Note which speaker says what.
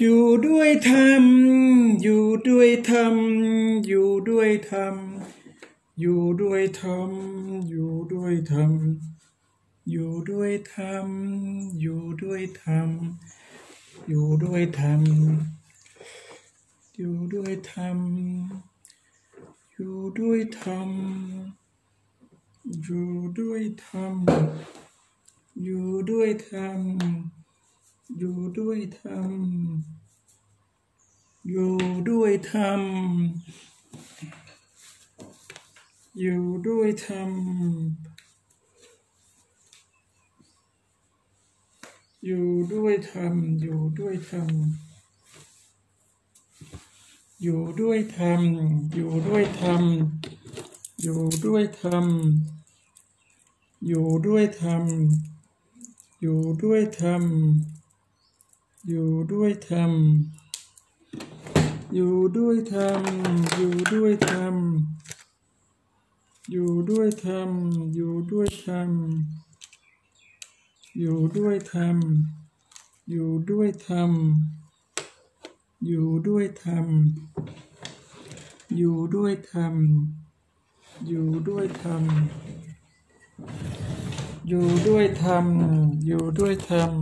Speaker 1: อยู่ด้วยธรรม อยู่ด้วยธรรม อยู่ด้วยธรรม อยู่ด้วยธรรม อยู่ด้วยธรรม อยู่ด้วยธรรม อยู่ด้วยธรรม อยู่ด้วยธรรม อยู่ด้วยธรรม อยู่ด้วยธรรม อยู่ด้วยธรรม อยู่ด้วยธรรม อยู่ด้วยธรรม อยู่ด้วยธรรม อยู่ด้วยธรรม อยู่ด้วยธรรม อยู่ด้วยธรรม อยู่ด้วยธรรม อยู่ด้วยธรรม อยู่ด้วยธรรม อยู่ด้วยธรรม อยู่ด้วยธรรม อยู่ด้วยธรรม อยู่ด้วยธรรม อยู่ด้วยธรรม อยู่ด้วยธรรม อยู่ด้วยธรรม อยู่ด้วยธรรม อยู่ด้วยธรรม อยู่ด้วยธรรม อยู่ด้วยธรรม อยู่ด้วยธรรม อยู่ด้วยธรรม อยู่ด้วยธรรม